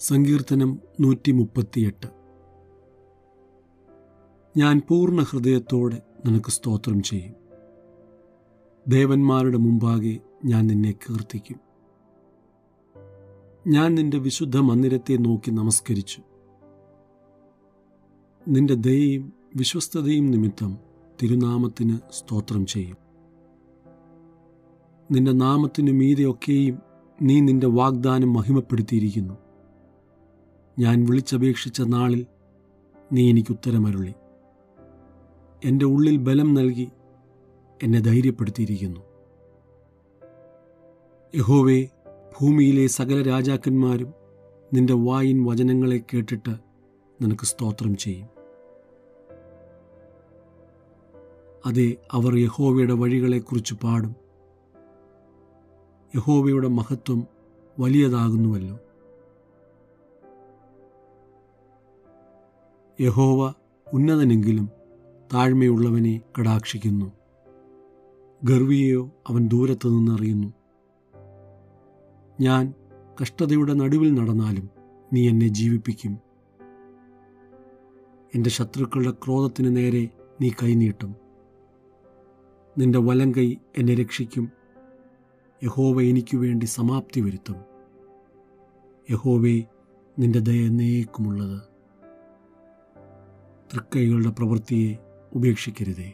സങ്കീർത്തനം നൂറ്റി മുപ്പത്തിയെട്ട് ഞാൻ പൂർണ ഹൃദയത്തോടെ നിനക്ക് സ്തോത്രം ചെയ്യും. ദേവന്മാരുടെ മുമ്പാകെ ഞാൻ നിന്നെ കീർത്തിക്കും. ഞാൻ നിന്റെ വിശുദ്ധ മന്ദിരത്തെ നോക്കി നമസ്കരിച്ചു. നിന്റെ ദയയും വിശ്വസ്തതയും നിമിത്തം തിരുനാമത്തിന് സ്തോത്രം ചെയ്യും. നിന്റെ നാമത്തിനു മീതെയൊക്കെയും നീ നിന്റെ വാഗ്ദാനം മഹിമപ്പെടുത്തിയിരിക്കുന്നു. ഞാൻ വിളിച്ചപേക്ഷിച്ച നാളിൽ നീ എനിക്ക് ഉത്തരമരുളി എന്റെ ഉള്ളിൽ ബലം നൽകി എന്നെ ധൈര്യപ്പെടുത്തിയിരിക്കുന്നു. യഹോവേ ഭൂമിയിലെ സകല രാജാക്കന്മാരും നിന്റെ വായിൻ വചനങ്ങളെ കേട്ടിട്ട് നിനക്ക് സ്തോത്രം ചെയ്യും. അതെ അവർ യഹോവയുടെ വഴികളെക്കുറിച്ച് പാടും. യഹോവയുടെ മഹത്വം വലിയതാകുന്നുവല്ലോ. യഹോവ ഉന്നതനെങ്കിലും താഴ്മയുള്ളവനെ കടാക്ഷിക്കുന്നു. ഗർവിയെയോ അവൻ ദൂരത്തു നിന്നറിയുന്നു. ഞാൻ കഷ്ടതയുടെ നടുവിൽ നടന്നാലും നീ എന്നെ ജീവിപ്പിക്കും. എന്റെ ശത്രുക്കളുടെ ക്രോധത്തിന് നേരെ നീ കൈനീട്ടും. നിന്റെ വലം കൈ എന്നെ രക്ഷിക്കും. യഹോവ എനിക്ക് വേണ്ടി സമാപ്തി വരുത്തും. യഹോവേ നിന്റെ ദയ എന്നേക്കുമുള്ളത്. തൃക്കൈകളുടെ പ്രവൃത്തിയെ ഉപേക്ഷിക്കരുതേ.